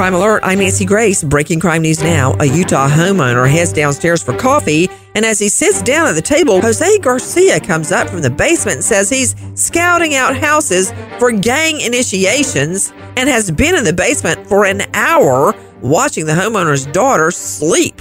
Crime Alert, I'm Nancy Grace. Breaking crime news now. A Utah homeowner heads downstairs for coffee, and as he sits down at the table, Jose Garcia comes up from the basement and says he's scouting out houses for gang initiations and has been in the basement for an hour watching the homeowner's daughter sleep.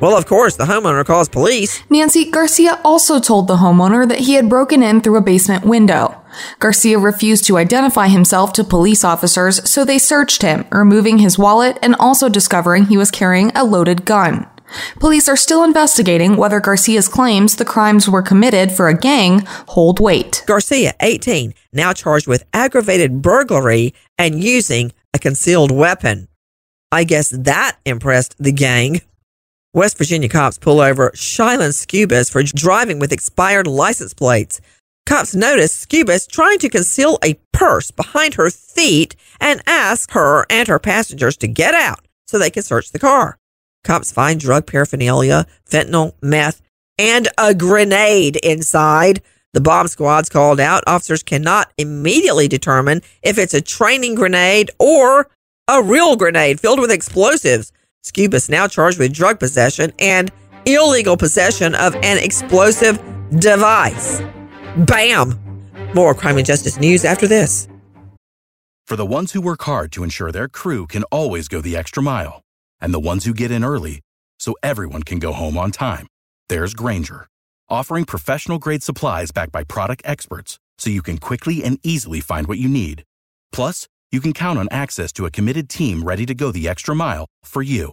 Well, of course, the homeowner calls police. Nancy Garcia also told the homeowner that he had broken in through a basement window. Garcia refused to identify himself to police officers, so they searched him, removing his wallet and also discovering he was carrying a loaded gun. Police are still investigating whether Garcia's claims the crimes were committed for a gang hold weight. Garcia, 18, now charged with aggravated burglary and using a concealed weapon. I guess that impressed the gang. West Virginia cops pull over Shylin Scubas for driving with expired license plates. Cops notice Scubas trying to conceal a purse behind her feet and ask her and her passengers to get out so they can search the car. Cops find drug paraphernalia, fentanyl, meth, and a grenade inside. The bomb squad's called out. Officers cannot immediately determine if it's a training grenade or a real grenade filled with explosives. Scubas now charged with drug possession and illegal possession of an explosive device. Bam! More crime and justice news after this. For the ones who work hard to ensure their crew can always go the extra mile, and the ones who get in early so everyone can go home on time, there's Grainger, offering professional grade supplies backed by product experts so you can quickly and easily find what you need. Plus, you can count on access to a committed team ready to go the extra mile for you.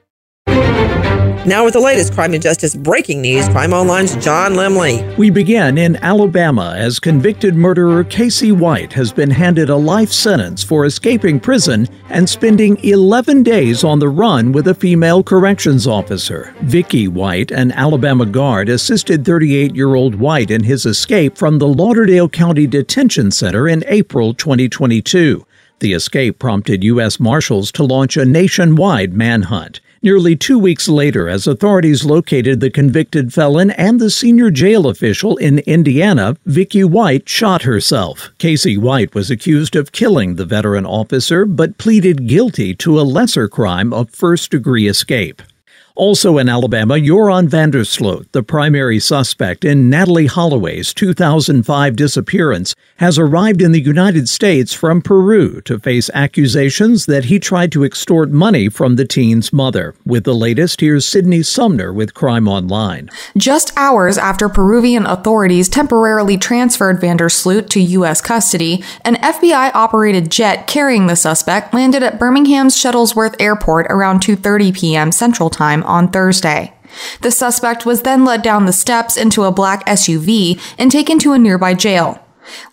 Now with the latest crime and justice breaking news, Crime Online's John Lemley. We begin in Alabama as convicted murderer Casey White has been handed a life sentence for escaping prison and spending 11 days on the run with a female corrections officer. Vicky White, an Alabama guard, assisted 38-year-old White in his escape from the Lauderdale County Detention Center in April 2022. The escape prompted U.S. Marshals to launch a nationwide manhunt. Nearly two weeks later, as authorities located the convicted felon and the senior jail official in Indiana, Vicky White shot herself. Casey White was accused of killing the veteran officer, but pleaded guilty to a lesser crime of first degree escape. Also in Alabama, Joran van der Sloot, the primary suspect in Natalee Holloway's 2005 disappearance, has arrived in the United States from Peru to face accusations that he tried to extort money from the teen's mother. With the latest, here's Sydney Sumner with Crime Online. Just hours after Peruvian authorities temporarily transferred Vandersloot to U.S. custody, an FBI operated jet carrying the suspect landed at Birmingham's Shuttlesworth Airport around 2:30 p.m. Central Time on Thursday. The suspect was then led down the steps into a black SUV and taken to a nearby jail.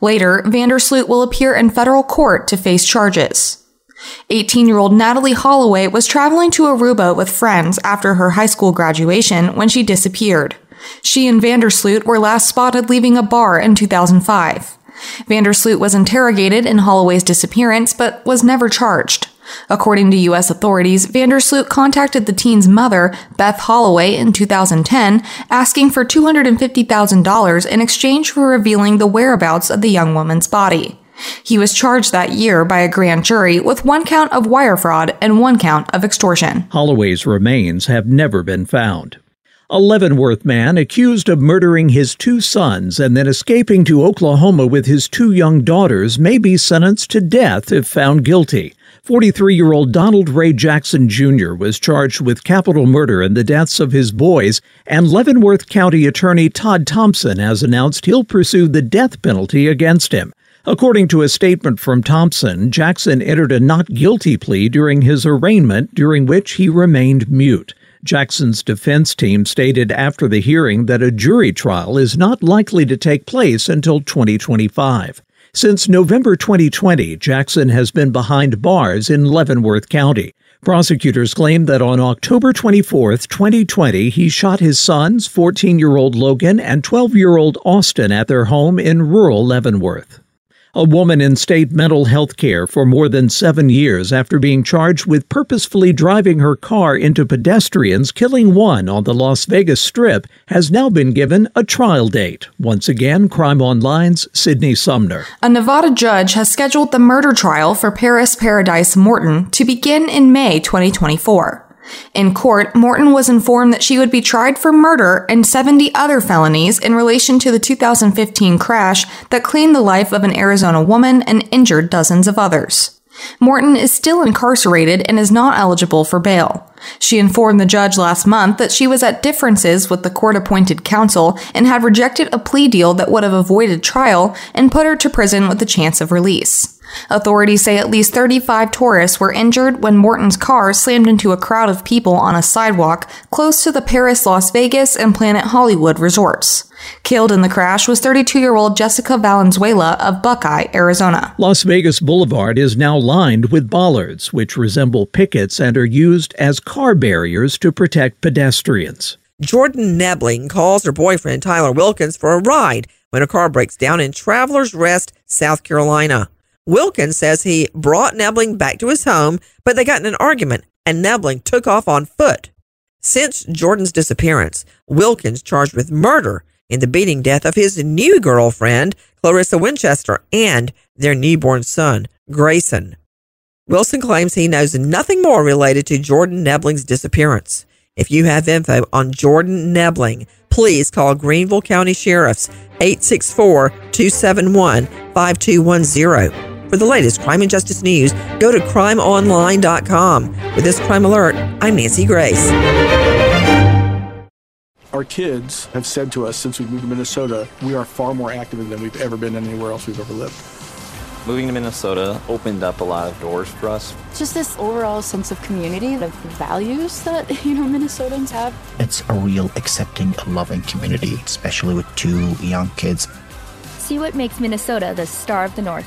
Later, van der Sloot will appear in federal court to face charges. 18 year old Natalee Holloway was traveling to Aruba with friends after her high school graduation when she disappeared. She and van der Sloot were last spotted leaving a bar in 2005. Van der Sloot was interrogated in Holloway's disappearance but was never charged. According to U.S. authorities, van der Sloot contacted the teen's mother, Beth Holloway, in 2010, asking for $250,000 in exchange for revealing the whereabouts of the young woman's body. He was charged that year by a grand jury with one count of wire fraud and one count of extortion. Holloway's remains have never been found. A Leavenworth man accused of murdering his two sons and then escaping to Oklahoma with his two young daughters may be sentenced to death if found guilty. 43 year old Donald Ray Jackson Jr. was charged with capital murder in the deaths of his boys, and Leavenworth County Attorney Todd Thompson has announced he'll pursue the death penalty against him. According to a statement from Thompson, Jackson entered a not guilty plea during his arraignment, during which he remained mute. Jackson's defense team stated after the hearing that a jury trial is not likely to take place until 2025. Since November 2020, Jackson has been behind bars in Leavenworth County. Prosecutors claim that on October 24, 2020, he shot his sons, 14 year old Logan and 12 year old Austin, at their home in rural Leavenworth a woman in state mental health care for more than seven years after being charged with purposefully driving her car into pedestrians, killing one on the Las Vegas Strip, has now been given a trial date. Once again, Crime Online's Sydney Sumner. A Nevada judge has scheduled the murder trial for Paris Paradise Morton to begin in May 2024. In court, Morton was informed that she would be tried for murder and 70 other felonies in relation to the 2015 crash that claimed the life of an Arizona woman and injured dozens of others. Morton is still incarcerated and is not eligible for bail. She informed the judge last month that she was at differences with the court appointed counsel and had rejected a plea deal that would have avoided trial and put her to prison with a chance of release. Authorities say at least 35 tourists were injured when Morton's car slammed into a crowd of people on a sidewalk close to the Paris, Las Vegas, and Planet Hollywood resorts. Killed in the crash was 32 year old Jessica Valenzuela of Buckeye, Arizona. Las Vegas Boulevard is now lined with bollards, which resemble pickets and are used as car barriers to protect pedestrians. Jordan Nebling calls her boyfriend Tyler Wilkins for a ride when a car breaks down in Travelers Rest, South Carolina. Wilkins says he brought Nebling back to his home, but they got in an argument and Nebling took off on foot. Since Jordan's disappearance, Wilkins charged with murder in the beating death of his new girlfriend, Clarissa Winchester, and their newborn son, Grayson. Wilson claims he knows nothing more related to Jordan Nebling's disappearance. If you have info on Jordan Nebling, please call Greenville County Sheriff's 864 271 5210. For the latest crime and justice news, go to crimeonline.com. With this crime alert, I'm Nancy Grace. Our kids have said to us since we moved to Minnesota, we are far more active than we've ever been anywhere else we've ever lived. Moving to Minnesota opened up a lot of doors for us. Just this overall sense of community, of values that, you know, Minnesotans have. It's a real accepting, loving community, especially with two young kids. See what makes Minnesota the star of the North.